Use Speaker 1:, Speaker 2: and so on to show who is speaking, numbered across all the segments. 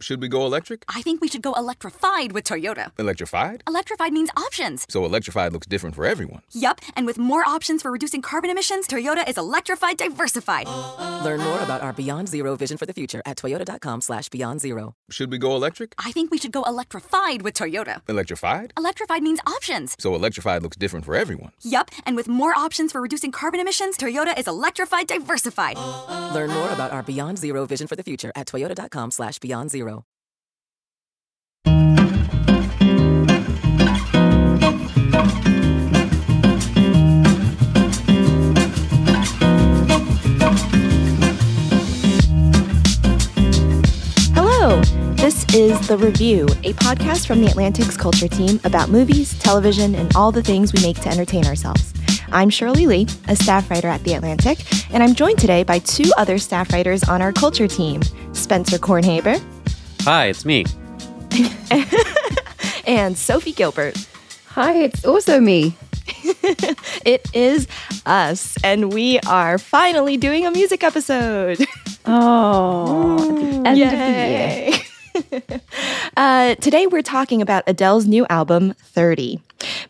Speaker 1: Should we go electric?
Speaker 2: I think we should go electrified with Toyota.
Speaker 1: Electrified?
Speaker 2: Electrified means options.
Speaker 1: So electrified looks different for everyone.
Speaker 2: Yup, and with more options for reducing carbon emissions, Toyota is electrified diversified.
Speaker 3: Learn more about our Beyond Zero vision for the future at toyota.com slash beyond zero.
Speaker 1: Should we go electric?
Speaker 2: I think we should go electrified with Toyota.
Speaker 1: Electrified?
Speaker 2: Electrified means options.
Speaker 1: So electrified looks different for everyone.
Speaker 2: Yup, and with more options for reducing carbon emissions, Toyota is electrified diversified.
Speaker 3: Learn more about our Beyond Zero vision for the future at toyota.com slash beyond zero.
Speaker 4: Is The Review, a podcast from the Atlantic's culture team about movies, television, and all the things we make to entertain ourselves. I'm Shirley Li, a staff writer at The Atlantic, and I'm joined today by two other staff writers on our culture team Spencer Kornhaber
Speaker 5: Hi, it's me.
Speaker 4: and Sophie Gilbert.
Speaker 6: Hi, it's also me.
Speaker 4: It is us, and we are finally doing a music episode.
Speaker 6: Oh, end of the year.
Speaker 4: Uh, today we're talking about Adele's new album, 30.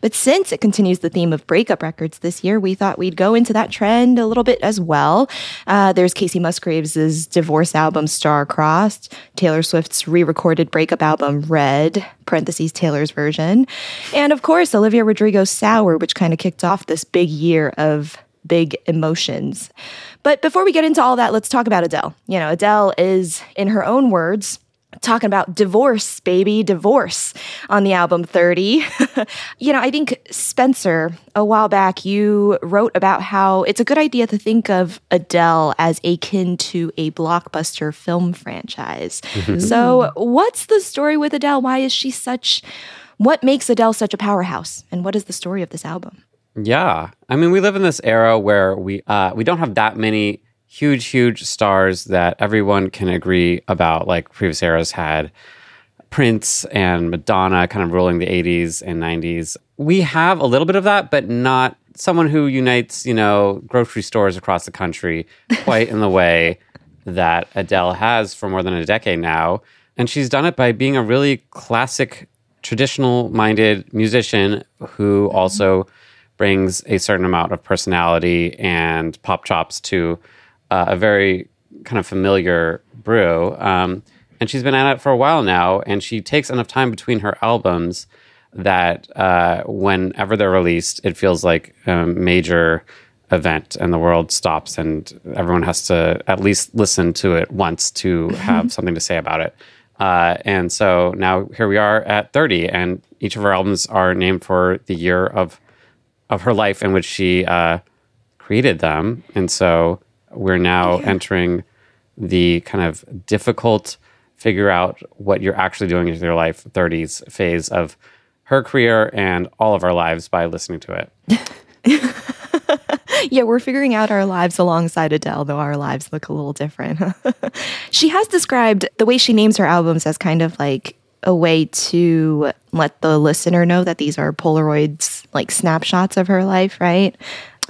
Speaker 4: But since it continues the theme of breakup records this year, we thought we'd go into that trend a little bit as well. Uh, there's Kacey Musgraves' divorce album, Star Crossed, Taylor Swift's re recorded breakup album, Red, parentheses, Taylor's version, and of course, Olivia Rodrigo's Sour, which kind of kicked off this big year of big emotions. But before we get into all that, let's talk about Adele. You know, Adele is, in her own words, talking about divorce, baby, divorce on the album 30. you know, I think Spencer, a while back, you wrote about how it's a good idea to think of Adele as akin to a blockbuster film franchise. So, what's the story with Adele? Why is she such, what makes Adele such a powerhouse? And what is the story of this album?
Speaker 5: Yeah, I mean, we live in this era where we uh, we don't have that many huge, huge stars that everyone can agree about. Like previous eras had Prince and Madonna, kind of ruling the '80s and '90s. We have a little bit of that, but not someone who unites, you know, grocery stores across the country quite in the way that Adele has for more than a decade now. And she's done it by being a really classic, traditional minded musician who mm-hmm. also brings a certain amount of personality and pop chops to uh, a very kind of familiar brew. Um, and she's been at it for a while now, and she takes enough time between her albums that uh, whenever they're released, it feels like a major event and the world stops and everyone has to at least listen to it once to have something to say about it. Uh, and so now here we are at 30, and each of her albums are named for the year of of her life in which she uh, created them. And so we're now entering the kind of difficult figure out what you're actually doing in your life 30s phase of her career and all of our lives by listening to it.
Speaker 4: Yeah, we're figuring out our lives alongside Adele, though our lives look a little different. she has described the way she names her albums as kind of like a way to let the listener know that these are Polaroids, like snapshots of her life, right?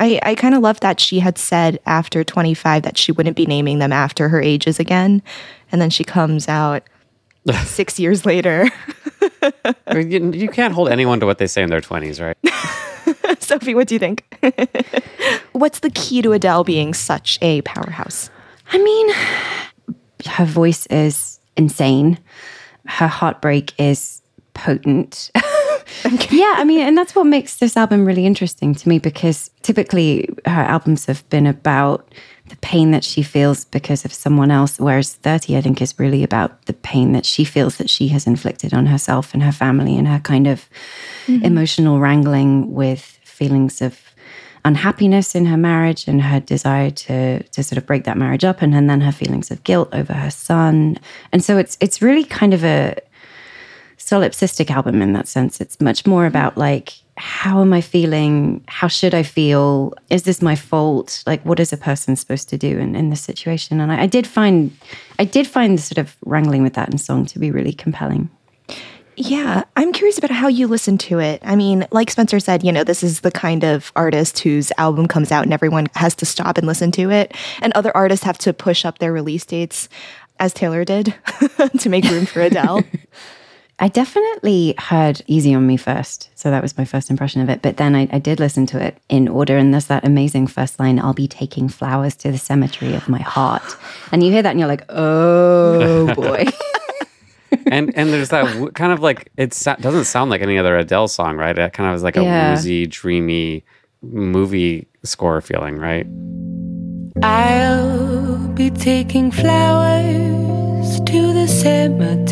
Speaker 4: I, I kind of love that she had said after 25 that she wouldn't be naming them after her ages again. And then she comes out six years later.
Speaker 5: I mean, you, you can't hold anyone to what they say in their 20s, right?
Speaker 4: Sophie, what do you think? What's the key to Adele being such a powerhouse?
Speaker 6: I mean, her voice is insane. Her heartbreak is potent. Yeah, I mean, and that's what makes this album really interesting to me because typically her albums have been about the pain that she feels because of someone else, whereas 30, I think, is really about the pain that she feels that she has inflicted on herself and her family and her kind of mm-hmm. emotional wrangling with feelings of unhappiness in her marriage and her desire to to sort of break that marriage up and, and then her feelings of guilt over her son. And so it's it's really kind of a solipsistic album in that sense. It's much more mm. about like how am i feeling? How should i feel? Is this my fault? Like what is a person supposed to do in, in this situation? And I, I did find i did find the sort of wrangling with that in song to be really compelling.
Speaker 4: Yeah, I'm curious about how you listen to it. I mean, like Spencer said, you know, this is the kind of artist whose album comes out and everyone has to stop and listen to it, and other artists have to push up their release dates. as Taylor did to make room for Adele?
Speaker 6: I definitely heard Easy on Me first. So that was my first impression of it. But then I, I, did listen to it in order. And there's that amazing first line I'll be taking flowers to the cemetery of my heart. And you hear that and you're like, oh boy.
Speaker 5: and and there's that w- kind of like it so- doesn't sound like any other Adele song, right? It kind of is like a
Speaker 6: Yeah.
Speaker 5: woozy, dreamy movie score feeling, right?
Speaker 7: I'll be taking flowers to the cemetery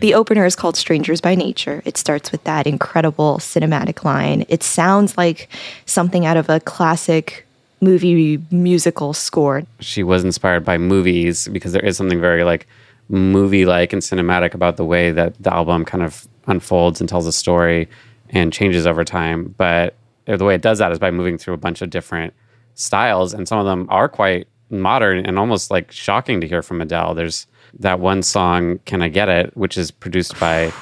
Speaker 4: The opener is called Strangers by Nature. It starts with that incredible cinematic line. It sounds like something out of a classic movie musical score.
Speaker 5: She was inspired by movies because there is something very like movie like and cinematic about the way that the album kind of unfolds and tells a story and changes over time. But the way it does that is by moving through a bunch of different styles, and some of them are quite modern and almost like shocking to hear from Adele. There's that one song, "Can I Get It," which is produced by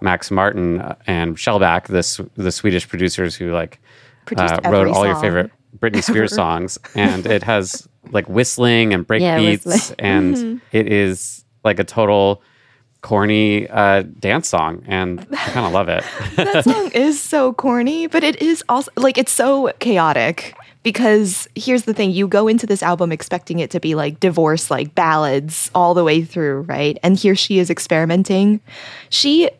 Speaker 5: Max Martin and Shellback, the the Swedish producers who like uh, wrote all your favorite Britney Spears songs, and it has like whistling and break
Speaker 6: Yeah,
Speaker 5: beats,
Speaker 6: whistling.
Speaker 5: and it is like a total corny uh, dance song, and I kind of love it.
Speaker 4: that song is so corny, but it is also like it's so chaotic because here's the thing you go into this album expecting it to be like divorce like ballads all the way through, right? And here she is experimenting. She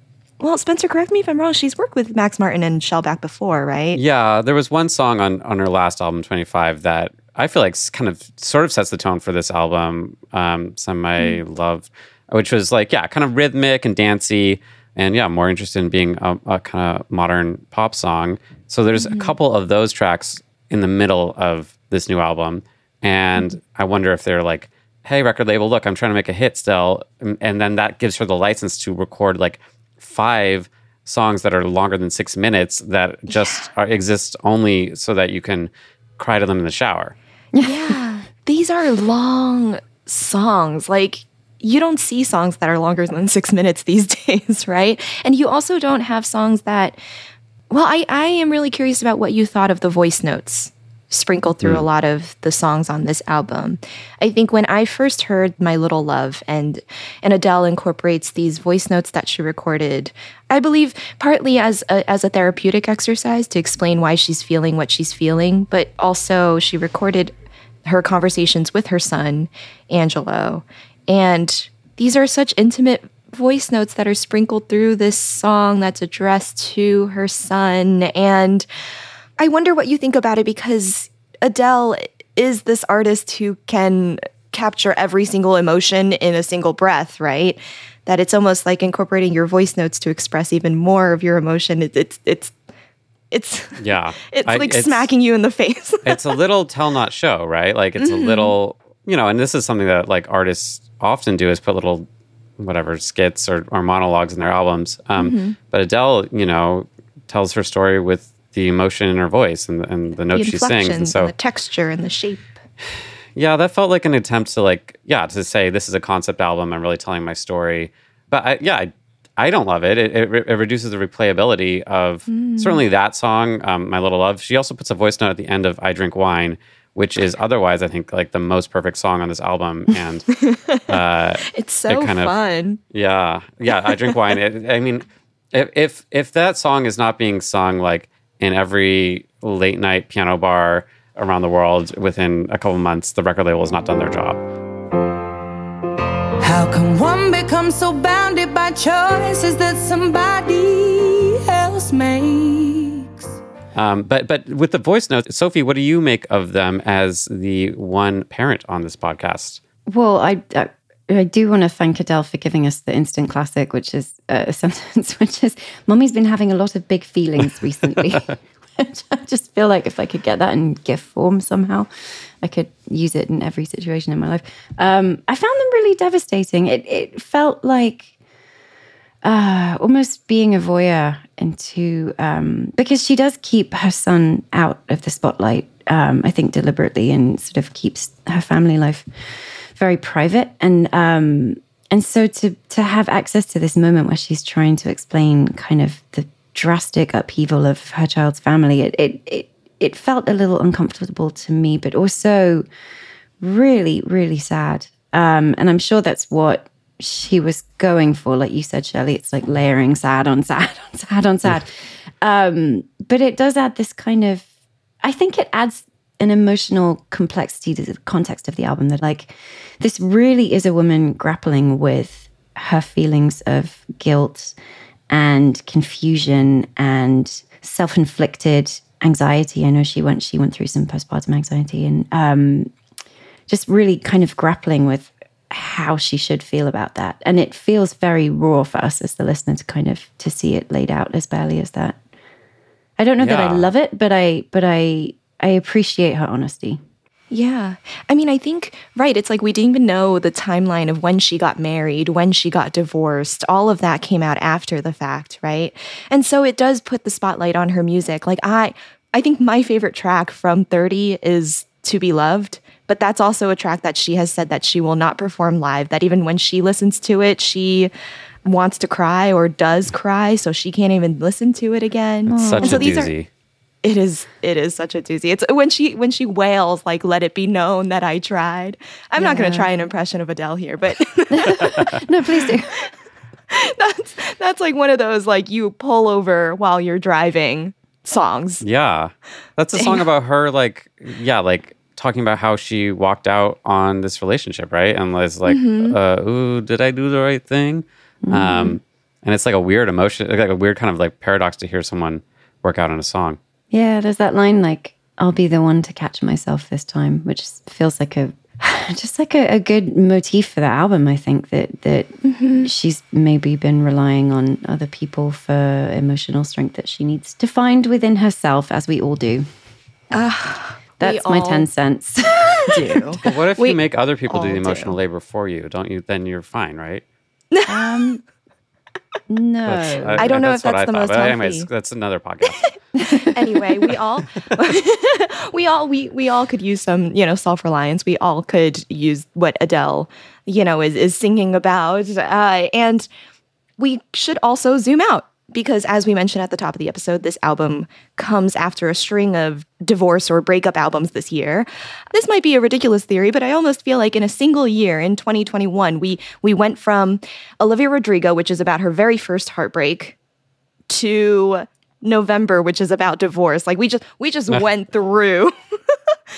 Speaker 4: well, Spencer, correct me if I'm wrong. She's worked with Max Martin and Shellback before, right?
Speaker 5: Yeah, there was one song on on her last album, Twenty Five, that I feel like kind of sort of sets the tone for this album. Um, Send My Love, which was like yeah, kind of rhythmic and dancey, and yeah, more interested in being a, a kind of modern pop song. So there's a couple of those tracks in the middle of this new album, and I wonder if they're like, hey, record label, look, I'm trying to make a hit still, and, and then that gives her the license to record like five songs that are longer than six minutes that just are, exist only so that you can cry to them in the shower.
Speaker 4: Yeah. These are long songs. Like, you don't see songs that are longer than six minutes these days, right? And you also don't have songs that, well, I, I am really curious about what you thought of the voice notes sprinkled through a mm. lot of the songs on this album. I think when I first heard My Little Love and and Adele incorporates these voice notes that she recorded, I believe partly as a, as a therapeutic exercise to explain why she's feeling what she's feeling, but also she recorded her conversations with her son, Angelo. And these are such intimate voice notes that are sprinkled through this song that's addressed to her son. And I wonder what you think about it because Adele is this artist who can capture every single emotion in a single breath, right? That it's almost like incorporating your voice notes to express even more of your emotion. It, it's it's it's
Speaker 5: Yeah.
Speaker 4: it's
Speaker 5: I-
Speaker 4: like smacking you in the face.
Speaker 5: it's a little tell not show, right? Like it's
Speaker 4: Mm-hmm.
Speaker 5: a little, you know, and this is something that like artists often do is put little whatever skits or, or monologues in their albums. Um,
Speaker 4: Mm-hmm.
Speaker 5: But Adele, you know, tells her story with the emotion in her voice and, and the notes
Speaker 4: the
Speaker 5: she sings. And so
Speaker 4: and the texture and the shape.
Speaker 5: Yeah, that felt like an attempt to like, yeah, to say this is a concept album. I'm really telling my story. But I, yeah, I, I don't love it. It, it, it reduces the replayability of certainly that song, um, My Little Love. She also puts a voice note at the end of I Drink Wine, which is otherwise, I think, like the most perfect song on this album. And uh,
Speaker 4: It's so
Speaker 5: kind of-
Speaker 4: fun.
Speaker 5: yeah, yeah, I Drink Wine. It, I mean, if, if if that song is not being sung like in every late night piano bar around the world within a couple months, the record label has not done their job.
Speaker 7: How can one become so bounded by choices that somebody else makes?
Speaker 5: Um, but but with the voice notes, Sophie, what do you make of them as the one parent on this podcast?
Speaker 6: Well, I, I I do want to thank Adele for giving us the instant classic, which is uh, a sentence which is "Mummy's been having a lot of big feelings recently." Which I just feel like if I could get that in GIF form somehow, I could use it in every situation in my life. Um, I found them really devastating. It it felt like uh, almost being a voyeur into um, because she does keep her son out of the spotlight. Um, I think deliberately and sort of keeps her family life very private and um, and so to to have access to this moment where she's trying to explain kind of the drastic upheaval of her child's family, it it it, it felt a little uncomfortable to me, but also really, really sad. Um, and I'm sure that's what she was going for. Like you said, Shelley, it's like layering sad on sad on sad on sad. Um, but it does add this kind of, I think it adds an emotional complexity to the context of the album that, like, this really is a woman grappling with her feelings of guilt and confusion and self-inflicted anxiety. I know she went she went through some postpartum anxiety and um, just really kind of grappling with how she should feel about that. And it feels very raw for us as the listener to kind of to see it laid out as barely as that. I don't know that I love it, but I but I I appreciate her honesty.
Speaker 4: Yeah. I mean, I think, right, it's like we didn't even know the timeline of when she got married, when she got divorced. All of that came out after the fact, right? And so it does put the spotlight on her music. Like I I think my favorite track from 30 is To Be Loved, but that's also a track that she has said that she will not perform live, that even when she listens to it, she wants to cry or does cry, so she can't even listen to it again.
Speaker 5: Such
Speaker 4: And so
Speaker 5: a
Speaker 4: these are-
Speaker 5: doozy.
Speaker 4: it is it is such a doozy. It's when she when she wails like let it be known that I tried. I'm not going to try an impression of Adele here, but
Speaker 6: No, please do.
Speaker 4: that's that's like one of those like you pull over while you're driving songs.
Speaker 5: Yeah. That's a song about her, like, yeah, like talking about how she walked out on this relationship, right? And was like,
Speaker 4: Mm-hmm.
Speaker 5: uh, ooh, did I do the right thing? Um, and it's like a weird emotion, like a weird kind of like paradox to hear someone work out on a song.
Speaker 6: Yeah, there's that line like, I'll be the one to catch myself this time, which feels like a just like a, a good motif for the album. I think that that she's maybe been relying on other people for emotional strength that she needs to find within herself, as we all do. That's my ten cents.
Speaker 4: Do.
Speaker 5: But what if
Speaker 4: We
Speaker 5: you make other people do the
Speaker 4: all do.
Speaker 5: emotional labor for you? Don't you? Then you're fine, right?
Speaker 6: um, no,
Speaker 4: I don't know if that's the
Speaker 5: thought,
Speaker 4: most
Speaker 5: but anyways,
Speaker 4: healthy.
Speaker 5: that's another podcast.
Speaker 4: anyway, we all we all we we all could use some, you know, self-reliance. We all could use what Adele, you know, is is singing about. Uh, and we should also zoom out because as we mentioned at the top of the episode, this album comes after a string of divorce or breakup albums this year. This might be a ridiculous theory, but I almost feel like in a single year in 2021, we we went from Olivia Rodrigo, which is about her very first heartbreak, to November, which is about divorce. Like we just we just went through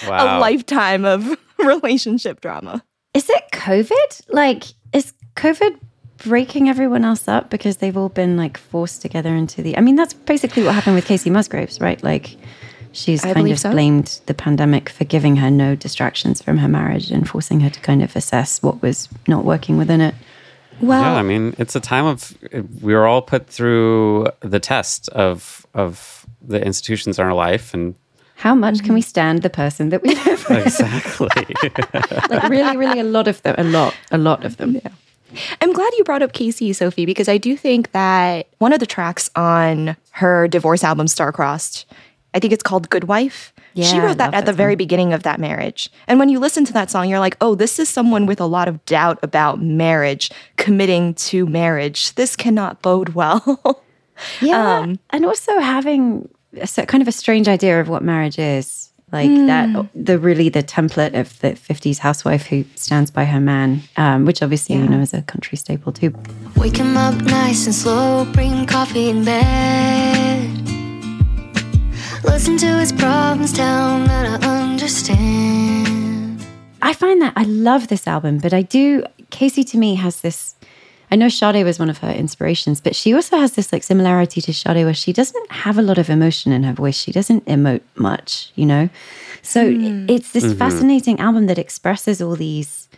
Speaker 5: Wow.
Speaker 4: a lifetime of relationship drama.
Speaker 6: is it COVID? Like, is COVID breaking everyone else up because they've all been like forced together into the? I mean, that's basically what happened with Kacey Musgraves, right? Like, she's
Speaker 4: I
Speaker 6: kind of
Speaker 4: so.
Speaker 6: blamed the pandemic for giving her no distractions from her marriage and forcing her to kind of assess what was not working within it.
Speaker 4: Well,
Speaker 5: yeah, I mean, it's a time of we were all put through the test of of the institutions in our life, and
Speaker 6: How much can we stand the person that we live with?
Speaker 5: exactly.
Speaker 6: like, really, really, a lot of them. A lot, a lot of them.
Speaker 4: I'm glad you brought up Kacey, Sophie, because I do think that one of the tracks on her divorce album, Starcrossed, I think it's called Good Wife. she
Speaker 6: Yeah, I
Speaker 4: wrote that at the
Speaker 6: that
Speaker 4: very beginning of that marriage. And when you listen to that song, you're like, oh, this is someone with a lot of doubt about marriage, committing to marriage. This cannot bode well.
Speaker 6: Yeah,
Speaker 4: Um,
Speaker 6: and also having a, kind of a strange idea of what marriage is. Like
Speaker 4: Hmm.
Speaker 6: that, the really the template of the '50s housewife who stands by her man, um, which obviously you know is a country staple too.
Speaker 8: Wake him up nice and slow, bring coffee in bed. Listen to his problems, tell him that I understand.
Speaker 6: I find that I love this album, but I do. Kacey to me has this. I know Sade was one of her inspirations, but she also has this like similarity to Sade where she doesn't have a lot of emotion in her voice. She doesn't emote much, you know? So hmm. it's this mm-hmm. fascinating album that expresses all these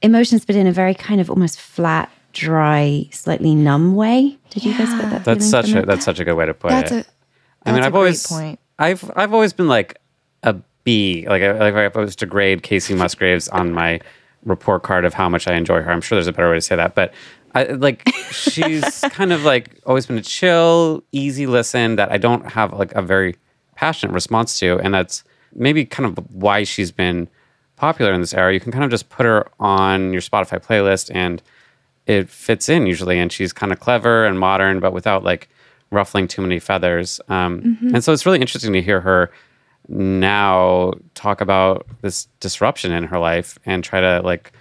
Speaker 6: emotions, but in a very kind of almost flat, dry, slightly numb way. Did you guys get that?
Speaker 5: that's such a that's such a good way to put
Speaker 4: That's
Speaker 5: it.
Speaker 4: a
Speaker 5: I mean,
Speaker 4: that's a
Speaker 5: I've
Speaker 4: great
Speaker 5: always
Speaker 4: point.
Speaker 5: I've I've always been like a B. Like I, like if I was to grade Kacey Musgraves on my report card of how much I enjoy her. I'm sure there's a better way to say that, but I like she's kind of like always been a chill, easy listen that I don't have like a very passionate response to, and that's maybe kind of why she's been popular in this era. You can kind of just put her on your Spotify playlist and it fits in usually and she's kind of clever and modern but without like ruffling too many feathers um, and so it's really interesting to hear her now talk about this disruption in her life and try to like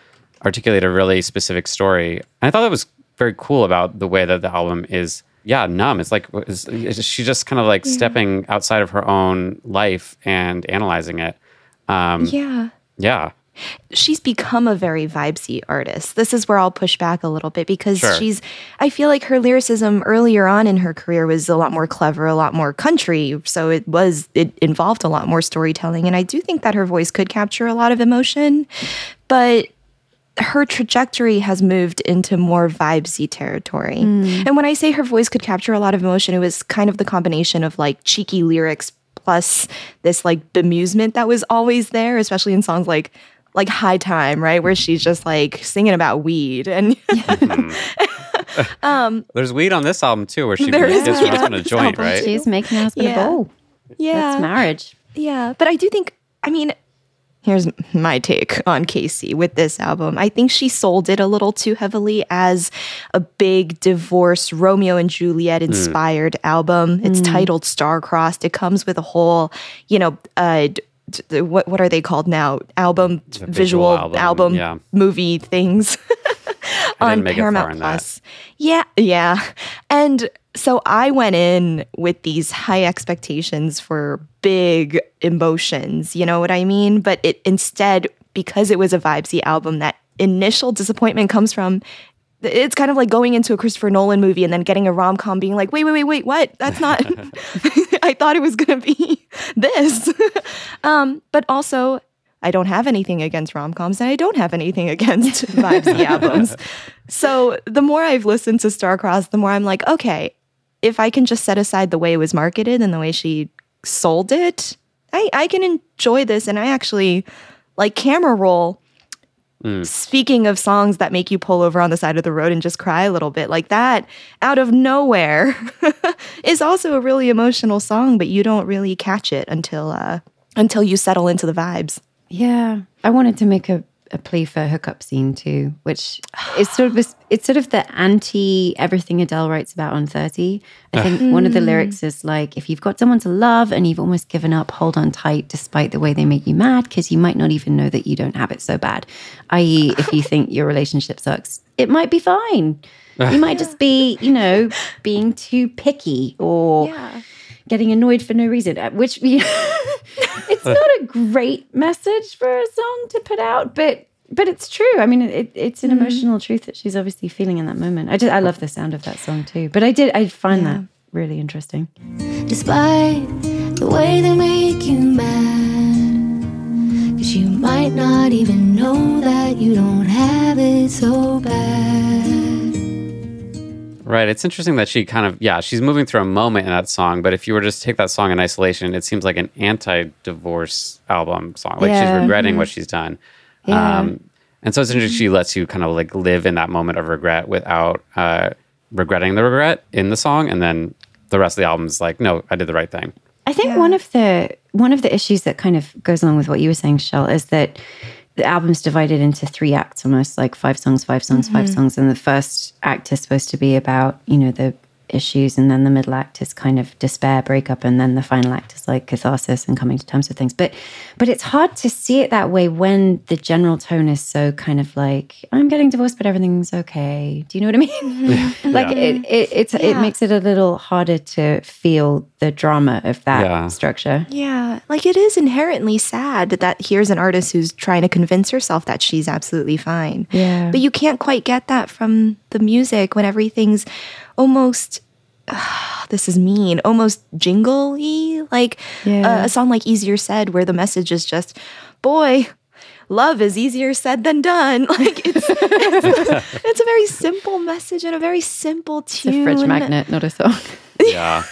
Speaker 5: articulate a really specific story. And I thought that was very cool about the way that the album is. Yeah, numb. It's like it's, it's, she's just kind of like stepping outside of her own life and analyzing it. Um,
Speaker 4: Yeah.
Speaker 5: yeah.
Speaker 4: she's become a very vibesy artist. This is where I'll push back a little bit because
Speaker 5: Sure.
Speaker 4: she's I feel like her lyricism earlier on in her career was a lot more clever, a lot more country, so it was it involved a lot more storytelling and I do think that her voice could capture a lot of emotion, but her trajectory has moved into more vibesy territory. Mm. And when I say her voice could capture a lot of emotion, it was kind of the combination of like cheeky lyrics plus this like bemusement that was always there, especially in songs like like High Time, right? Where she's just like singing about weed and um,
Speaker 5: There's weed on this album too, where she
Speaker 4: There is
Speaker 5: gives her husband
Speaker 4: on
Speaker 5: a joint, right?
Speaker 6: She's making her husband
Speaker 4: Yeah.
Speaker 6: a bowl.
Speaker 4: yeah.
Speaker 6: That's marriage.
Speaker 4: Yeah, but I do think, I mean, here's my take on Kacey with this album. I think she sold it a little too heavily as a big divorce Romeo and Juliet inspired album. It's titled Star-Crossed. It comes with a whole, you know, uh d- d- what what are they called now? Album visual,
Speaker 5: visual
Speaker 4: album,
Speaker 5: album, yeah.
Speaker 4: movie things.
Speaker 5: I
Speaker 4: on
Speaker 5: didn't make it far
Speaker 4: Paramount
Speaker 5: in that.
Speaker 4: Plus. Yeah, yeah. And so I went in with these high expectations for big emotions, you know what I mean? But it instead, because it was a vibesy album, that initial disappointment comes from it's kind of like going into a Christopher Nolan movie and then getting a rom com being like, wait, wait, wait, wait, what? That's not, I thought it was going to be this. um, but also, I don't have anything against rom coms and I don't have anything against vibesy albums. So the more I've listened to Starcross, the more I'm like, okay, if I can just set aside the way it was marketed and the way she sold it, I, I can enjoy this. And I actually like camera roll. Speaking of songs that make you pull over on the side of the road and just cry a little bit, like that out of nowhere is also a really emotional song, but you don't really catch it until uh, until you settle into the vibes.
Speaker 6: Yeah, I wanted to make a, a plea for a hookup scene too, which is sort of it's sort of the anti everything Adele writes about on Thirty. I think ah. one of the hmm. lyrics is like, if you've got someone to love and you've almost given up, hold on tight, despite the way they make you mad, because you might not even know that you don't have it so bad. I.e., if you think your relationship sucks, it might be fine. You might just be, you know, being too picky or getting annoyed for no reason. uh, Which you it's not a great message for a song to put out, but but it's true. I mean, it, it's an emotional truth that she's obviously feeling in that moment. I just I love the sound of that song too. But I did I find that really interesting.
Speaker 8: Despite the way they make you mad. Cause you might not even know that you don't have it so bad.
Speaker 5: Right. It's interesting that she kind of, yeah, she's moving through a moment in that song. But if you were to just take that song in isolation, it seems like an anti divorce album song. Like she's
Speaker 6: Yeah.
Speaker 5: regretting what she's done.
Speaker 6: Yeah.
Speaker 5: Um, and so it's interesting she lets you kind of like live in that moment of regret without uh, regretting the regret in the song. And then the rest of the album is like, no, I did the right thing.
Speaker 6: I think one of the one of the issues that kind of goes along with what you were saying, Shell, is that the album's divided into three acts, almost like five songs, five songs, five mm-hmm. songs. And the first act is supposed to be about, you know, the issues, and then the middle act is kind of despair, breakup, and then the final act is like catharsis and coming to terms with things. But but it's hard to see it that way when the general tone is so kind of like, I'm getting divorced, but everything's okay. Do you know what I mean? Mm-hmm. like it, it it's it makes it a little harder to feel the drama of that
Speaker 5: Yeah.
Speaker 6: structure.
Speaker 4: Yeah, like it is inherently sad that here's an artist who's trying to convince herself that she's absolutely fine.
Speaker 6: Yeah.
Speaker 4: But you can't quite get that from the music when everything's almost this is mean, almost jingle-y, like uh,
Speaker 6: Yeah.
Speaker 4: a, a song like Easier Said where the message is just boy, love is easier said than done. Like it's it's, it's a very simple message and a very simple
Speaker 6: It's
Speaker 4: tune.
Speaker 6: a fridge magnet, not a song.
Speaker 5: Yeah.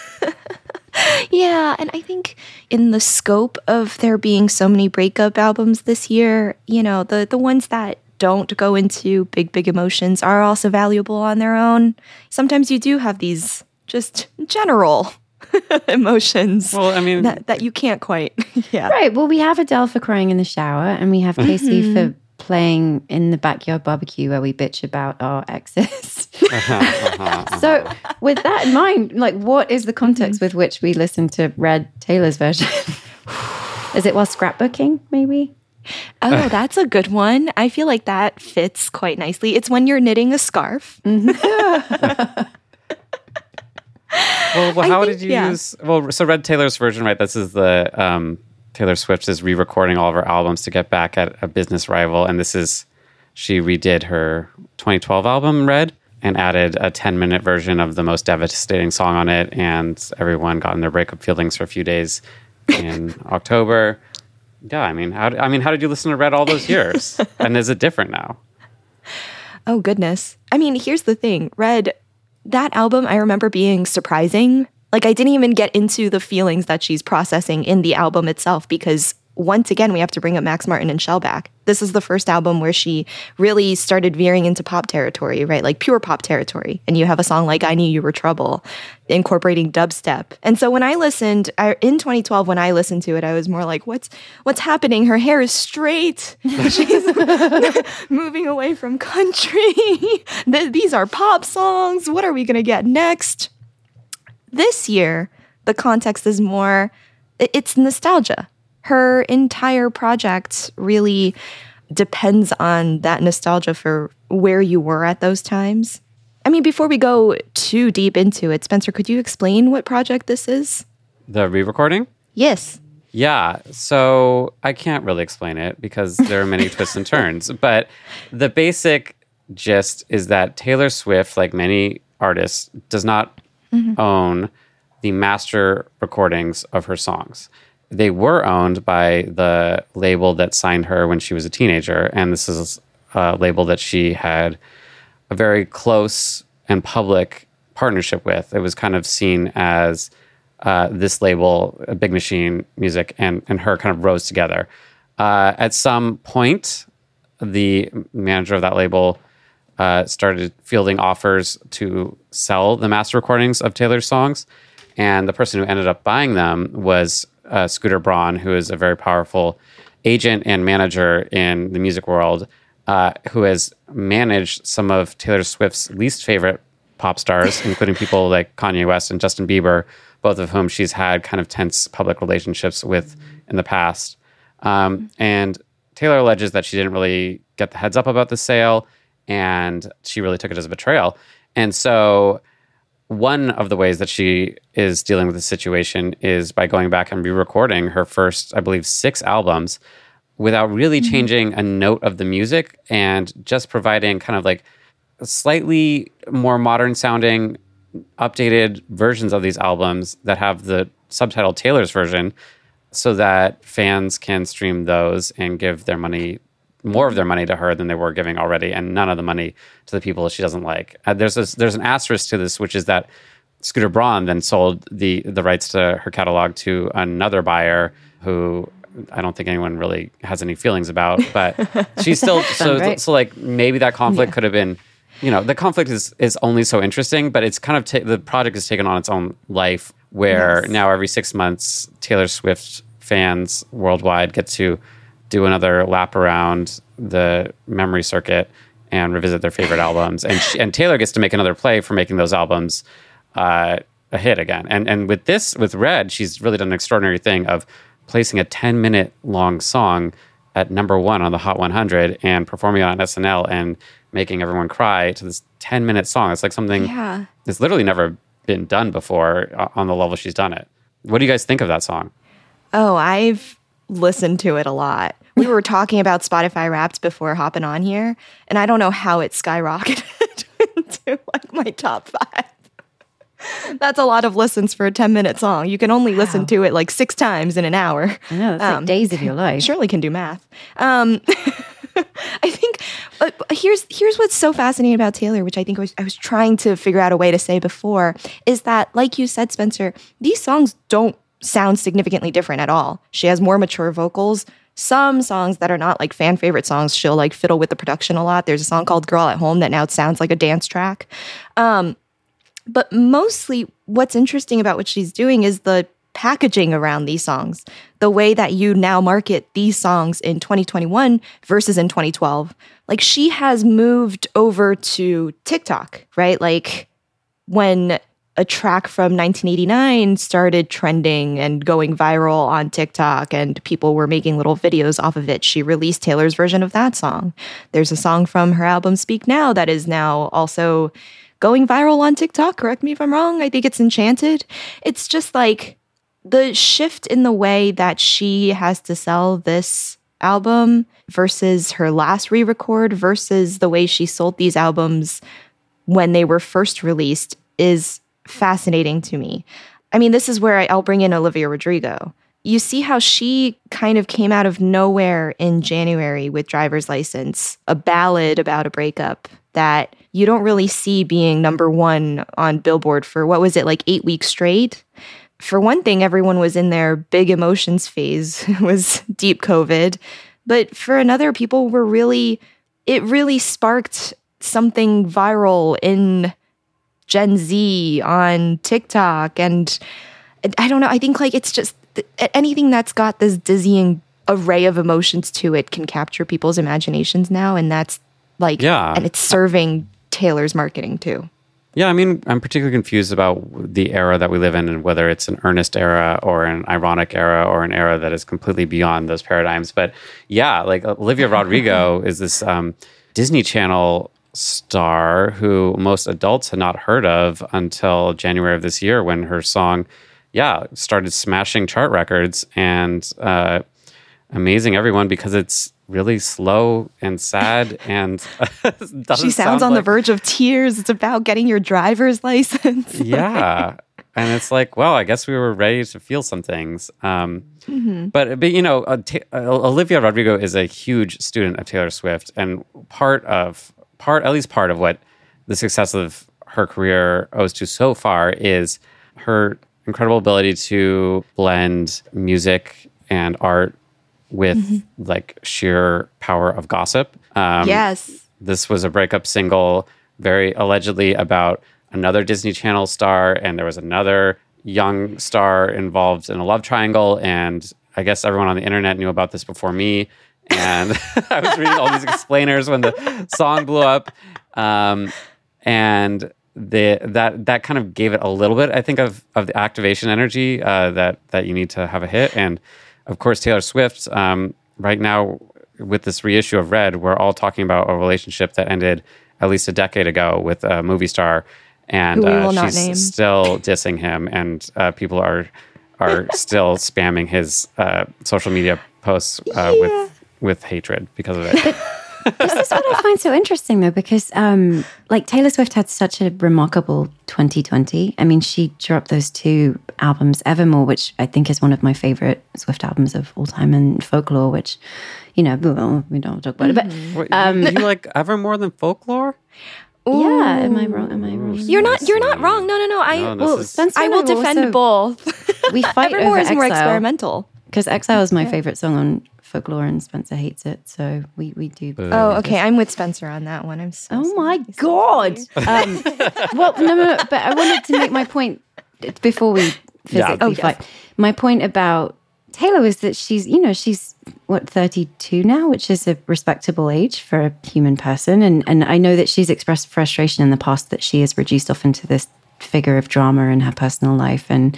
Speaker 4: Yeah, and I think in the scope of there being so many breakup albums this year, you know, the the ones that don't go into big big emotions are also valuable on their own. Sometimes you do have these just general emotions
Speaker 5: Well, I mean,
Speaker 4: that that you can't quite yeah.
Speaker 6: Right. Well, we have Adele for crying in the shower, and we have Kacey
Speaker 4: Mm-hmm.
Speaker 6: for playing in the backyard barbecue where we bitch about our exes. so, with that in mind, like, what is the context
Speaker 4: Mm-hmm.
Speaker 6: with which we listen to Red Taylor's version? Is it while scrapbooking, maybe?
Speaker 4: Oh, that's a good one. I feel like that fits quite nicely. It's when you're knitting a scarf.
Speaker 5: Well, well how
Speaker 4: think-
Speaker 5: did you
Speaker 4: yeah.
Speaker 5: use? Well, so Red Taylor's version, right? This is the um, Taylor Swift is re-recording all of her albums to get back at a business rival, and this is she redid her 2012 album Red and added a 10-minute version of the most devastating song on it, and everyone got in their breakup feelings for a few days in October. Yeah, I mean, how I mean, how did you listen to Red all those years? and is it different now?
Speaker 4: Oh, goodness. I mean, here's the thing Red, that album, I remember being surprising. Like, I didn't even get into the feelings that she's processing in the album itself because, once again, we have to bring up Max Martin and Shellback. This is the first album where she really started veering into pop territory, right? Like pure pop territory. And you have a song like I Knew You Were Trouble, incorporating dubstep. And so when I listened, I, in 2012, when I listened to it, I was more like, what's, what's happening? Her hair is straight. She's moving away from country. These are pop songs. What are we going to get next? This year, the context is more, it's nostalgia. Her entire project really depends on that nostalgia for where you were at those times. I mean, before we go too deep into it, Spencer, could you explain what project this is?
Speaker 5: The re-recording.
Speaker 4: Yes.
Speaker 5: Yeah, so I can't really explain it because there are many twists and turns. But the basic gist is that Taylor Swift, like many artists, does not mm-hmm. own the master recordings of her songs. They were owned by the label that signed her when she was a teenager. And this is a label that she had a very close and public partnership with. It was kind of seen as uh, this label, Big Machine Music, and and her kind of rose together. Uh, at some point, the manager of that label uh, started fielding offers to sell the master recordings of Taylor's songs, and the person who ended up buying them was uh, Scooter Braun, who is a very powerful agent and manager in the music world, uh, who has managed some of Taylor Swift's least favorite pop stars, including people like Kanye West and Justin Bieber, both of whom she's had kind of tense public relationships with in the past. Um, and Taylor alleges that she didn't really get the heads up about the sale and she really took it as a betrayal. And so, one of the ways that she is dealing with the situation is by going back and re recording her first, I believe, six albums without really mm-hmm. changing a note of the music and just providing kind of like slightly more modern sounding updated versions of these albums that have the subtitle Taylor's version so that fans can stream those and give their money more of their money to her than they were giving already and none of the money to the people she doesn't like. Uh, there's this, there's an asterisk to this which is that Scooter Braun then sold the the rights to her catalog to another buyer who I don't think anyone really has any feelings about, but she's still so
Speaker 6: right.
Speaker 5: so like maybe that conflict could have been you know the conflict is is only so interesting but it's kind of ta- the project has taken on its own life where now every six months taylor swift fans worldwide get to do another lap around the memory circuit and revisit their favorite albums and she, and taylor gets to make another play for making those albums uh, a hit again and and with this with red she's really done an extraordinary thing of placing a 10 minute long song at number one on the Hot 100 and performing it on SNL and making everyone cry to this 10 minute song. It's like something
Speaker 4: Yeah.
Speaker 5: that's literally never been done before uh, on the level she's done it. What do you guys think of that song?
Speaker 4: Oh, I've listened to it a lot. We were talking about Spotify Wrapped before hopping on here, and I don't know how it skyrocketed into like my top five. That's a lot of listens for a 10 minute song. You can only listen to it like six times in an hour.
Speaker 6: I know, that's like days of your life.
Speaker 4: Shirley can do math. Um, I think, but here's here's what's so fascinating about Taylor, which I think was, I was trying to figure out a way to say before, is that like you said, Spencer, these songs don't sound significantly different at all. She has more mature vocals. Some songs that are not like fan favorite songs, she'll like fiddle with the production a lot. There's a song called "Girl at Home" that now sounds like a dance track. Um, but mostly, what's interesting about what she's doing is the packaging around these songs, the way that you now market these songs in 2021 versus in 2012. Like she has moved over to TikTok, right? Like when a track from 1989 started trending and going viral on TikTok, and people were making little videos off of it. She released Taylor's version of that song. There's a song from her album Speak Now that is now also going viral on TikTok. Correct me if I'm wrong. I think it's Enchanted. It's just like the shift in the way that she has to sell this album versus her last re record versus the way she sold these albums when they were first released is fascinating to me. I mean, this is where I- I'll bring in Olivia Rodrigo. You see how she kind of came out of nowhere in January with Driver's License, a ballad about a breakup that you don't really see being number one on Billboard for what was it, like eight weeks straight? For one thing, everyone was in their big emotions phase, was deep COVID. But for another, people were really, it really sparked something viral in Gen Z on TikTok. And I don't know, I think like it's just anything that's got this dizzying array of emotions to it can capture people's imaginations now. And that's like,
Speaker 5: Yeah.
Speaker 4: and it's serving Taylor's marketing too.
Speaker 5: Yeah, I mean, I'm particularly confused about the era that we live in and whether it's an earnest era or an ironic era or an era that is completely beyond those paradigms. But yeah, like Olivia Rodrigo is this um, Disney Channel star who most adults had not heard of until January of this year when her song, yeah, started smashing chart records and uh, amazing everyone because it's really slow and sad and
Speaker 4: She sounds
Speaker 5: sound
Speaker 4: on the verge of tears. It's about getting your driver's license.
Speaker 5: yeah and it's like well i guess we were ready to feel some things um,
Speaker 4: Mm-hmm.
Speaker 5: but but you know uh, Ta- uh, olivia rodrigo is a huge student of taylor swift and part of part at least part of what the success of her career owes to so far is her incredible ability to blend music and art with
Speaker 4: Mm-hmm.
Speaker 5: like sheer power of gossip um,
Speaker 4: yes.
Speaker 5: this was a breakup single, very allegedly about another Disney Channel star, and there was another young star involved in a love triangle. And I guess everyone on the internet knew about this before me. And I was reading all these explainers when the song blew up. Um, and the that that kind of gave it a little bit, I think, of of the activation energy uh, that that you need to have a hit. And of course, Taylor Swift um, right now with this reissue of Red, we're all talking about a relationship that ended at least a decade ago with a movie star, and uh, she's still dissing him, and uh, people are are still spamming his uh, social media posts uh, with with hatred because of it.
Speaker 6: this is what I find so interesting, though, because um, like Taylor Swift had such a remarkable 2020. I mean, she dropped those two albums, Evermore, which I think is one of my favorite Swift albums of all time, and Folklore, which you know well, we don't talk about it, but
Speaker 5: Wait, you, you like Evermore than folklore?
Speaker 6: yeah, am I wrong? Am I wrong?
Speaker 4: You're not. You're not wrong. No, no, no. I
Speaker 5: No,
Speaker 4: well,
Speaker 5: is-
Speaker 4: I will
Speaker 6: I will
Speaker 4: defend
Speaker 6: also-
Speaker 4: both.
Speaker 6: We fight
Speaker 4: Evermore
Speaker 6: over
Speaker 4: is more experimental.
Speaker 6: because Exile is my favorite song on Folklore, and Spencer hates it, so we we do.
Speaker 4: Oh, okay. I'm with Spencer on that one. I'm so.
Speaker 6: Oh my god! Um, well, no, no, no, but I wanted to make my point before we physically
Speaker 4: Oh, yes.
Speaker 6: fight. My point about Taylor is that she's, you know, she's what thirty two now, which is a respectable age for a human person, and and I know that she's expressed frustration in the past that she is reduced often to this figure of drama in her personal life, and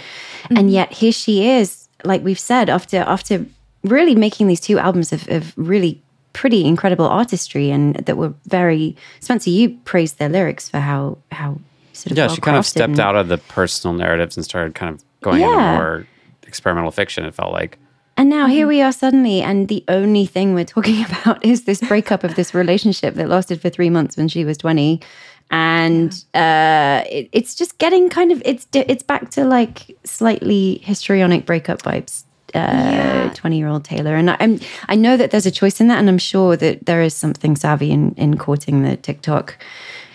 Speaker 6: and yet here she is, like we've said, after after really making these two albums of, of really pretty incredible artistry and that were very Spencer you praised their lyrics for how how sort of
Speaker 5: Yeah, she kind of stepped
Speaker 6: and-
Speaker 5: out of the personal narratives and started kind of going into more experimental fiction. It felt like.
Speaker 6: and now here we are suddenly and the only thing we're talking about is this breakup of this relationship that lasted for three months when she was 20 and uh, it, it's just getting kind of it's it's back to like slightly histrionic breakup vibes uh 20 year old taylor and I, i'm i know that there's a choice in that and i'm sure that there is something savvy in in courting the tiktok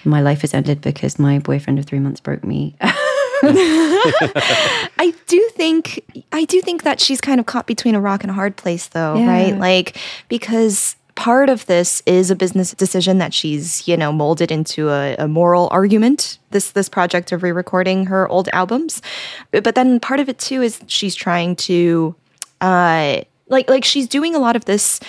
Speaker 6: my life has ended because my boyfriend of three months broke me
Speaker 4: I do think I do think that she's kind of caught between a rock and a hard place though,
Speaker 6: Yeah.
Speaker 4: right? Like because part of this is a business decision that she's, you know, molded into a, a moral argument. This this project of re-recording her old albums. But then part of it too is she's trying to uh like like she's doing a lot of this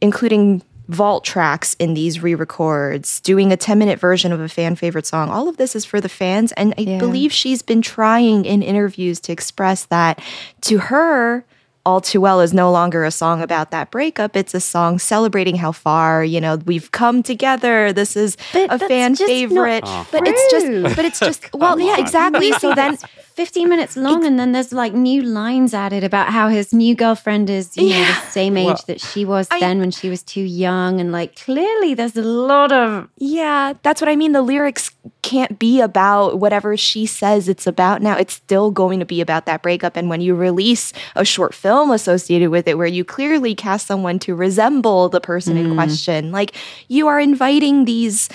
Speaker 4: including vault tracks in these re-records, doing a 10-minute version of a fan favorite song. All of this is for the fans and I
Speaker 6: Yeah.
Speaker 4: believe she's been trying in interviews to express that to her all Too Well is no longer a song about that breakup. It's a song celebrating how far, you know, we've come together. This is
Speaker 6: But
Speaker 4: a fan favorite. But it's just but it's just well, yeah, exactly. So then
Speaker 6: 15 minutes long and then there's like new lines added about how his new girlfriend is you know the same age
Speaker 5: Well,
Speaker 6: that she was
Speaker 4: I-
Speaker 6: then when she was too young and like clearly there's a lot of
Speaker 4: Yeah, that's what I mean. The lyrics can't be about whatever she says it's about now. It's still going to be about that breakup. And when you release a short film associated with it, where you clearly cast someone to resemble the person in mm. question, like you are inviting these.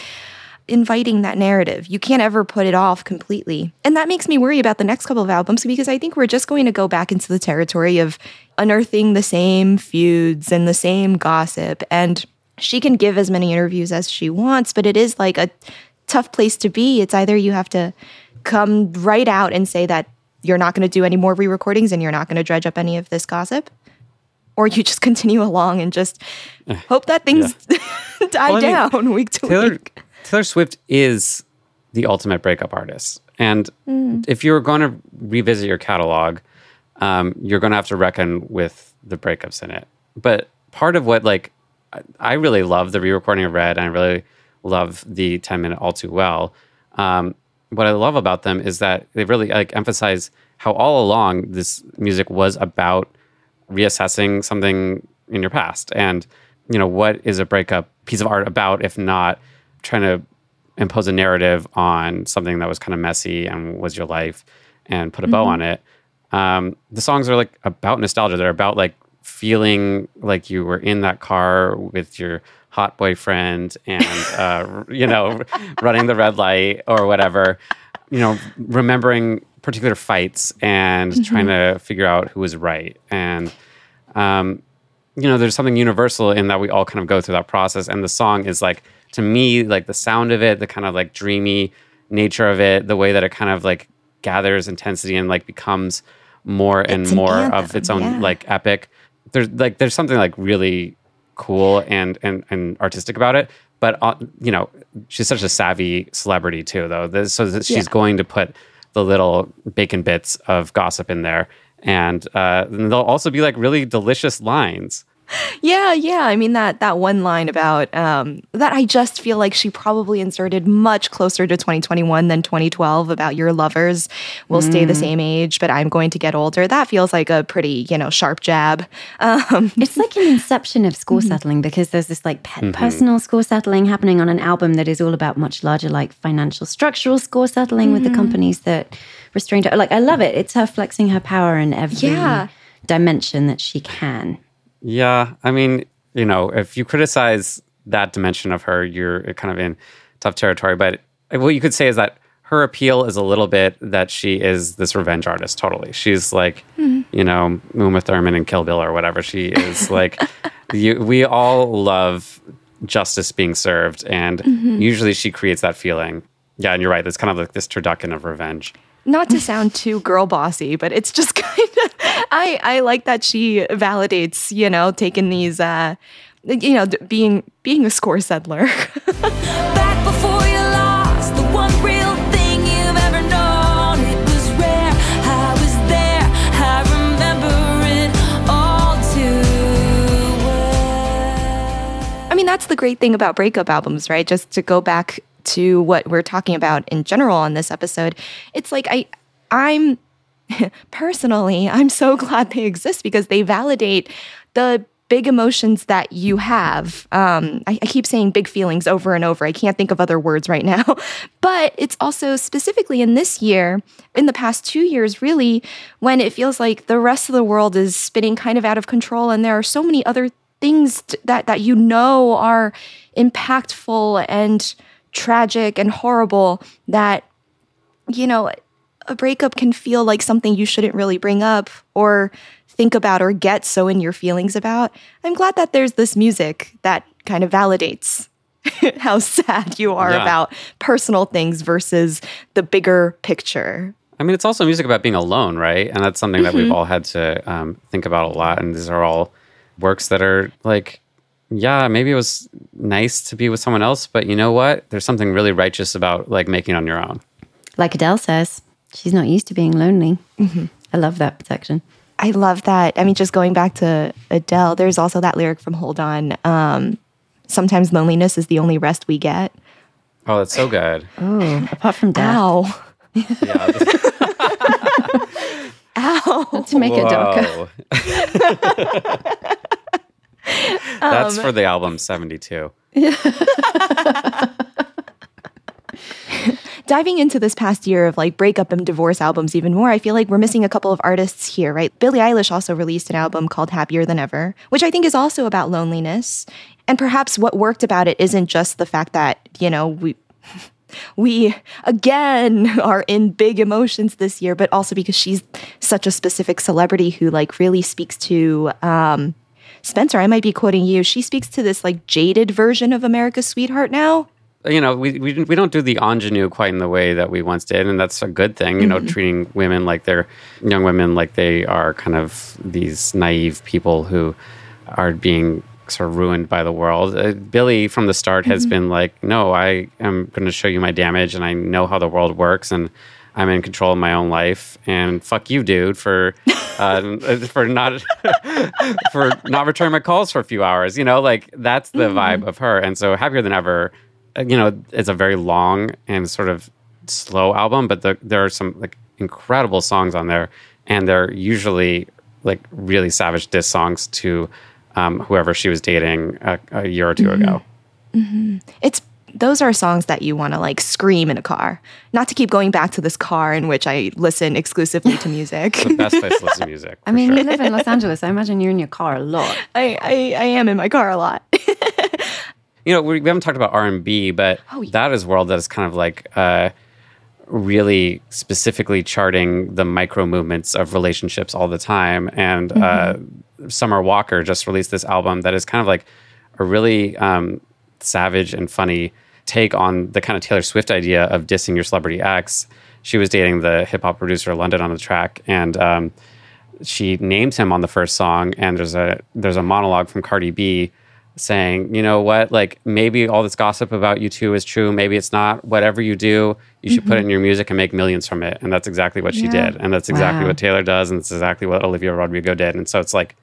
Speaker 4: Inviting that narrative. You can't ever put it off completely. And that makes me worry about the next couple of albums because I think we're just going to go back into the territory of unearthing the same feuds and the same gossip. And she can give as many interviews as she wants, but it is like a tough place to be. It's either you have to come right out and say that you're not going to do any more re recordings and you're not going to dredge up any of this gossip, or you just continue along and just eh. hope that things die
Speaker 5: Well, I mean,
Speaker 4: down week to
Speaker 5: Taylor
Speaker 4: week.
Speaker 5: Taylor Swift is the ultimate breakup artist, and if you're going to revisit your catalog, um, you're going to have to reckon with the breakups in it. But part of what like I- really love the re-recording of Red, and I really love the 10 minute All Too Well. Um, what I love about them is that they really like emphasize how all along this music was about reassessing something in your past and you know what is a breakup piece of art about if not trying to impose a narrative on something that was kind of messy and was your life and put a bow on it. Um, the songs are like about nostalgia. They're about like feeling like you were in that car with your hot boyfriend and uh, you know running the red light or whatever you know remembering particular fights and trying to figure out who was right. And um, you know there's something universal in that we all kind of go through that process. And the song is like to me like the sound of it the kind of like dreamy nature of it the way that it kind of like gathers intensity and like becomes more and
Speaker 4: It's an
Speaker 5: more of its own
Speaker 4: yeah.
Speaker 5: like epic there's like there's something like really cool and and, and artistic about it but uh, you know she's such a savvy celebrity too though so she's
Speaker 4: Yeah.
Speaker 5: going to put the little bacon bits of gossip in there and uh, then there'll also be like really delicious lines
Speaker 4: Yeah, yeah. I mean that that one line about um, that I just feel like she probably inserted much closer to 2021 than 2012 about your lovers will stay the same age, but I'm going to get older. That feels like a pretty you know sharp jab. Um,
Speaker 6: It's like an inception of score settling because there's this like pe- personal score settling happening on an album that is all about much larger like financial structural score settling with the companies that restrained her. Like I love it. It's her flexing her power in every
Speaker 4: Yeah.
Speaker 6: dimension that she can.
Speaker 5: Yeah, I mean, you know, if you criticize that dimension of her, you're kind of in tough territory. But what you could say is that her appeal is a little bit that she is this revenge artist. Totally, she's like, mm-hmm. you know, Uma Thurman and Kill Bill or whatever. She is like, you, we all love justice being served, and mm-hmm. usually she creates that feeling. Yeah, and you're right. It's kind of like this turducken of revenge.
Speaker 4: not to sound too girl bossy, but it's just kind of I I like that she validates you know taking these uh you know being being a score settler.
Speaker 7: Back before you lost the one real thing you've ever known. It was rare. I was there. I remember it all too well.
Speaker 4: I mean, that's the great thing about breakup albums, right? Just to go back to what we're talking about in general on this episode, it's like I, I'm personally, I'm so glad they exist because they validate the big emotions that you have. Um, I, I keep saying big feelings over and over. I can't think of other words right now, but it's also specifically in this year, in the past two years, really, when it feels like the rest of the world is spinning kind of out of control, and there are so many other things t- that that you know are impactful and tragic and horrible that you know a breakup can feel like something you shouldn't really bring up or think about or get so in your feelings about i'm glad that there's this music that kind of validates how sad you are
Speaker 5: Yeah.
Speaker 4: about personal things versus the bigger picture
Speaker 5: I mean, it's also music about being alone, right? And that's something that we've all had to um, think about a lot. And these are all works that are like yeah, maybe it was nice to be with someone else, but you know what? There's something really righteous about like making it on your own.
Speaker 6: Like Adele says, she's not used to being lonely. I love that protection.
Speaker 4: I love that. I mean, just going back to Adele, there's also that lyric from Hold On. Um, Sometimes loneliness is the only rest we get.
Speaker 5: Oh, that's so good.
Speaker 6: Oh, apart from death.
Speaker 4: Ow.
Speaker 5: Yeah.
Speaker 4: Ow.
Speaker 6: To make it darker.
Speaker 5: That's
Speaker 4: Um,
Speaker 5: for the album 72.
Speaker 4: Diving into this past year of like breakup and divorce albums even more, I feel like we're missing a couple of artists here, right? Billie Eilish also released an album called Happier Than Ever, which I think is also about loneliness. And perhaps what worked about it isn't just the fact that, you know, we we again are in big emotions this year, but also because she's such a specific celebrity who like really speaks to um Spencer, I might be quoting you. She speaks to this like jaded version of America's sweetheart now.
Speaker 5: You know, we, we, we don't do the ingenue quite in the way that we once did, and that's a good thing, you know, treating women like they're young women like they are kind of these naive people who are being sort of ruined by the world. Uh, Billie, from the start, has been like, no, I am going to show you my damage, and I know how the world works, and I'm in control of my own life. And fuck you, dude, for uh, for not for not returning my calls for a few hours. You know, like that's the vibe of her. And so, happier than ever. Uh, You know, it's a very long and sort of slow album, but the, there are some like incredible songs on there, and they're usually like really savage diss songs to um, whoever she was dating a, a year or 2 ago.
Speaker 4: it's those are songs that you want to like scream in a car. Not to keep going back to this car in which I listen exclusively to music.
Speaker 5: The best place to listen to music.
Speaker 6: I mean,
Speaker 5: sure.
Speaker 6: you live in Los Angeles. I imagine you're in your car a lot.
Speaker 4: I, I I am in my car a lot.
Speaker 5: you know we, we haven't talked about r&b but
Speaker 4: Oh, yeah.
Speaker 5: that is a world that is kind of like uh, really specifically charting the micro movements of relationships all the time. And uh, summer walker just released this album that is kind of like a really um, savage and funny take on the kind of taylor swift idea of dissing your celebrity ex. She was dating the hip-hop producer London on da Track and um, she names him on the first song. And there's a there's a monologue from Cardi B saying, "You know what? Like maybe all this gossip about you two is true, maybe it's not. Whatever you do, you should put it mm-hmm. in your music and make millions from it." And that's exactly what she did. And that's exactly
Speaker 6: Wow.
Speaker 5: what Taylor does and it's exactly what Olivia Rodrigo did. And so it's like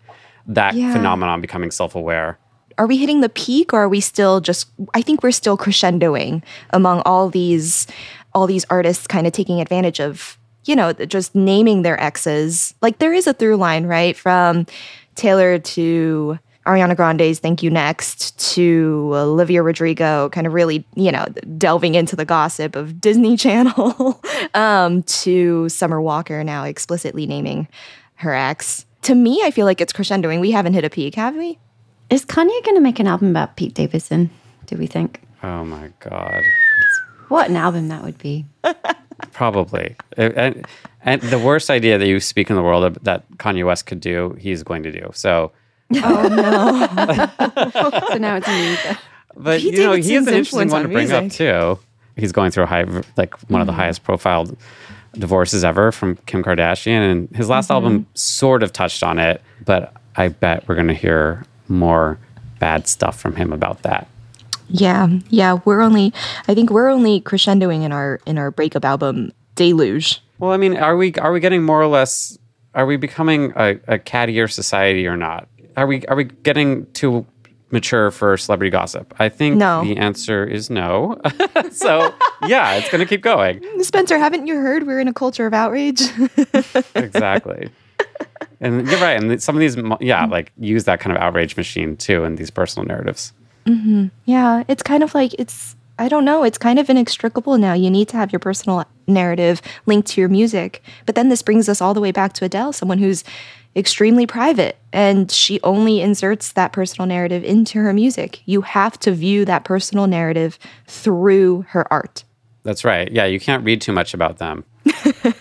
Speaker 5: that
Speaker 4: Yeah.
Speaker 5: phenomenon becoming self-aware.
Speaker 4: are we hitting the peak or are we still just I think we're still crescendoing among all these all these artists kind of taking advantage of you know just naming their exes. Like there is a through line, right? From Taylor to Ariana Grande's Thank You Next to Olivia Rodrigo kind of really, you know, delving into the gossip of Disney Channel um, to Summer Walker now explicitly naming her ex. To me, I feel like it's crescendoing. We haven't hit a peak, have we?
Speaker 6: Is Kanye going to make an album about Pete Davidson? Do we think?
Speaker 5: Oh my god.
Speaker 6: What an album that would be.
Speaker 5: Probably. And, and the worst idea that you speak in the world that Kanye West could do, he's going to do. So Oh,
Speaker 6: so now it's me. new.
Speaker 5: But
Speaker 4: Pete
Speaker 5: you know, he is an interesting
Speaker 4: influence
Speaker 5: one
Speaker 4: on
Speaker 5: to bring up
Speaker 4: music.
Speaker 5: too. He's going through a high, like one of the hmm. highest profiled divorces ever from Kim Kardashian, and his last album mm-hmm. sort of touched on it. But I bet we're going to hear more bad stuff from him about that.
Speaker 4: Yeah, yeah, we're only I think we're only crescendoing in our in our breakup album Deluge.
Speaker 5: Well, I mean, are we are we getting more or less? Are we becoming a, a cattier society or not? Are we are we getting too mature for celebrity gossip? I think
Speaker 4: No.
Speaker 5: the answer is no. so yeah, it's going to keep going.
Speaker 4: Spencer, haven't you heard we're in a culture of outrage?
Speaker 5: exactly. And you're right. And some of these, yeah, like use that kind of outrage machine too in these personal narratives. Mm-hmm.
Speaker 4: yeah, it's kind of like it's I don't know, it's kind of inextricable now. You need to have your personal narrative linked to your music. But then this brings us all the way back to Adele, someone who's extremely private and she only inserts that personal narrative into her music. You have to view that personal narrative through her art.
Speaker 5: That's right. Yeah, you can't read too much about them.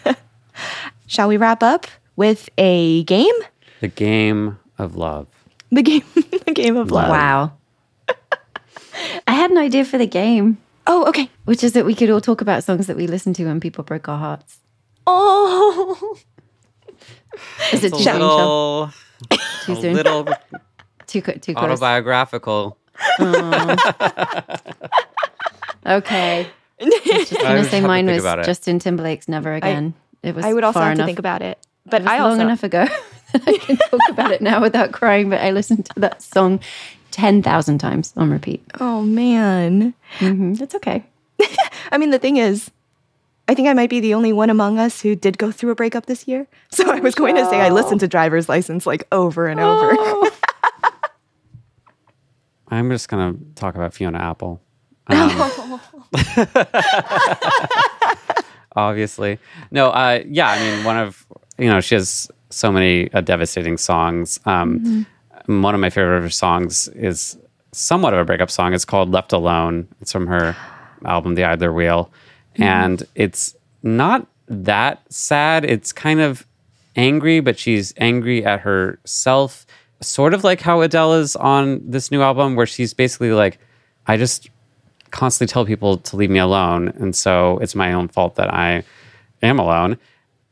Speaker 4: Shall we wrap up with a game?
Speaker 5: The game of love.
Speaker 4: The game the game of love.
Speaker 6: Wow. I had an idea for the game,
Speaker 4: Oh, okay.
Speaker 6: which is that we could all talk about songs that we listened to when people broke our hearts.
Speaker 4: Oh.
Speaker 6: Is it
Speaker 5: It's
Speaker 6: too
Speaker 5: a little,
Speaker 6: Too
Speaker 5: a
Speaker 6: soon?
Speaker 5: little
Speaker 6: Too Too, co- too close.
Speaker 5: Autobiographical.
Speaker 6: Okay. Just
Speaker 5: I
Speaker 6: gonna
Speaker 5: just
Speaker 6: say mine was. Justin Timberlake's "Never Again." it was.
Speaker 4: I would also
Speaker 6: far
Speaker 4: have to think about it. But
Speaker 6: It was
Speaker 4: I
Speaker 6: long enough ago that I can talk about it now without crying. But I listened to that song ten thousand times on repeat.
Speaker 4: Oh man.
Speaker 6: hmm That's okay.
Speaker 4: I mean, the thing is, I think I might be the only one among us who did go through a breakup this year. So I was going to say I listened to driver's license like over and over.
Speaker 5: I'm just gonna talk about Fiona Apple. Um, obviously, no. Uh, yeah, I mean, one of you know, she has so many uh, devastating songs. Um, One of my favorite songs is somewhat of a breakup song. It's called "Left Alone." It's from her album "The Idler Wheel," Mm-hmm. and it's not that sad. It's kind of angry, but she's angry at herself, sort of like how Adele is on this new album, where she's basically like, I just constantly tell people to leave me alone. And so it's my own fault that I am alone.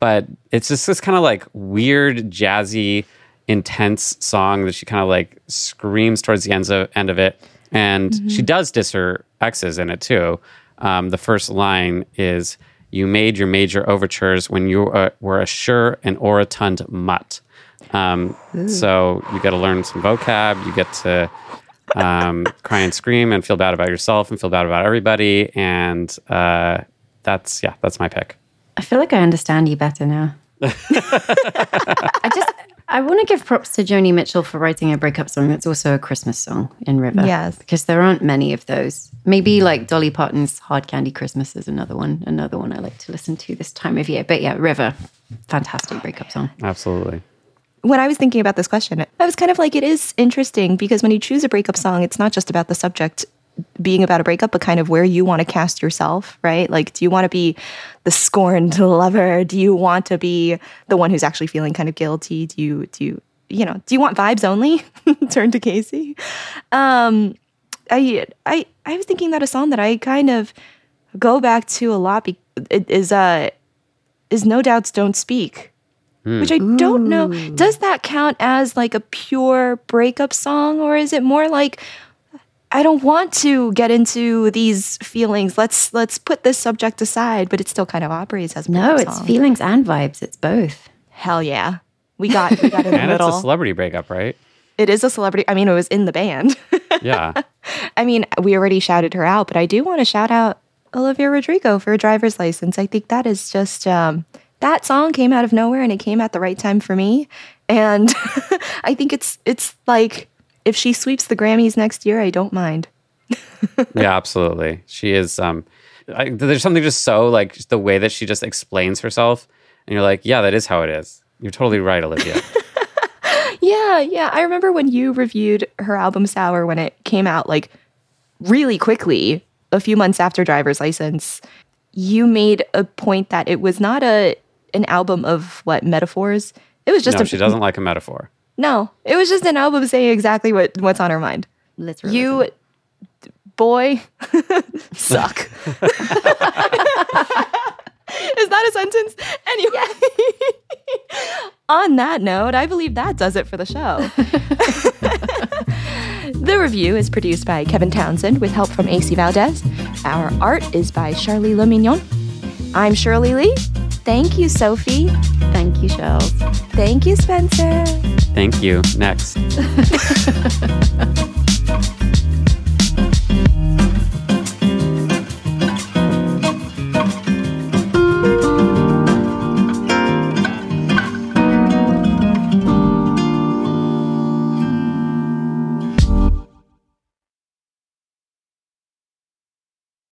Speaker 5: But it's just this kind of like weird, jazzy, intense song that she kind of like screams towards the ends of, end of it. And mm-hmm. she does diss her exes in it too. Um, the first line is, You made your major overtures when you uh, were a sure and orotund mutt. Um, so you got to learn some vocab. You get to um, cry and scream and feel bad about yourself and feel bad about everybody. And uh, that's, yeah, that's my pick.
Speaker 6: I feel like I understand you better now. I just I want to give props to Joni Mitchell for writing a breakup song that's also a Christmas song in River.
Speaker 4: Yes.
Speaker 6: Because there aren't many of those. Maybe like Dolly Parton's Hard Candy Christmas is another one, another one I like to listen to this time of year. But yeah, River, fantastic breakup song.
Speaker 5: Absolutely.
Speaker 4: when I was thinking about this question, I was kind of like, it is interesting because when you choose a breakup song, it's not just about the subject being about a breakup, but kind of where you want to cast yourself, right? Like, do you want to be the scorned lover? Do you want to be the one who's actually feeling kind of guilty? Do you, do you, you know, do you want vibes only? Turn to Kacey. Um, I, I, I was thinking that a song that I kind of go back to a lot be, it is, uh, is No Doubts Don't Speak which I don't know. Does that count as like a pure breakup song, or is it more like I don't want to get into these feelings. Let's let's put this subject aside, but it still kind of operates as a
Speaker 6: No, it's
Speaker 4: song.
Speaker 6: feelings and vibes. It's both.
Speaker 4: Hell yeah, we got we got in the
Speaker 5: And it's a celebrity breakup, right?
Speaker 4: it is a celebrity. I mean, it was in the band.
Speaker 5: Yeah.
Speaker 4: I mean, we already shouted her out, but I do want to shout out Olivia Rodrigo for a driver's license. I think that is just um, that song came out of nowhere and it came at the right time for me. And I think it's it's like if she sweeps the Grammys next year, I don't mind.
Speaker 5: yeah, absolutely. She is. Um, I, there's something just so like the way that she just explains herself, and you're like, yeah, that is how it is. You're totally right, Olivia.
Speaker 4: Yeah, yeah. I remember when you reviewed her album Sour when it came out like really quickly, a few months after Driver's License. You made a point that it was not a an album of what metaphors. It was just
Speaker 5: no,
Speaker 4: a
Speaker 5: she doesn't like a metaphor.
Speaker 4: No, it was just an album saying exactly what what's on her mind.
Speaker 6: Literally.
Speaker 4: You, boy, suck. Is that a sentence? Anyway, on that note, I believe that does it for the show. the review is produced by Kevin Townsend with help from AC Valdez. Our art is by Charlie Le Mignon. I'm Shirley Li. Thank you, Sophie.
Speaker 6: Thank you, Charles.
Speaker 4: Thank you, Spencer.
Speaker 5: Thank you. Next.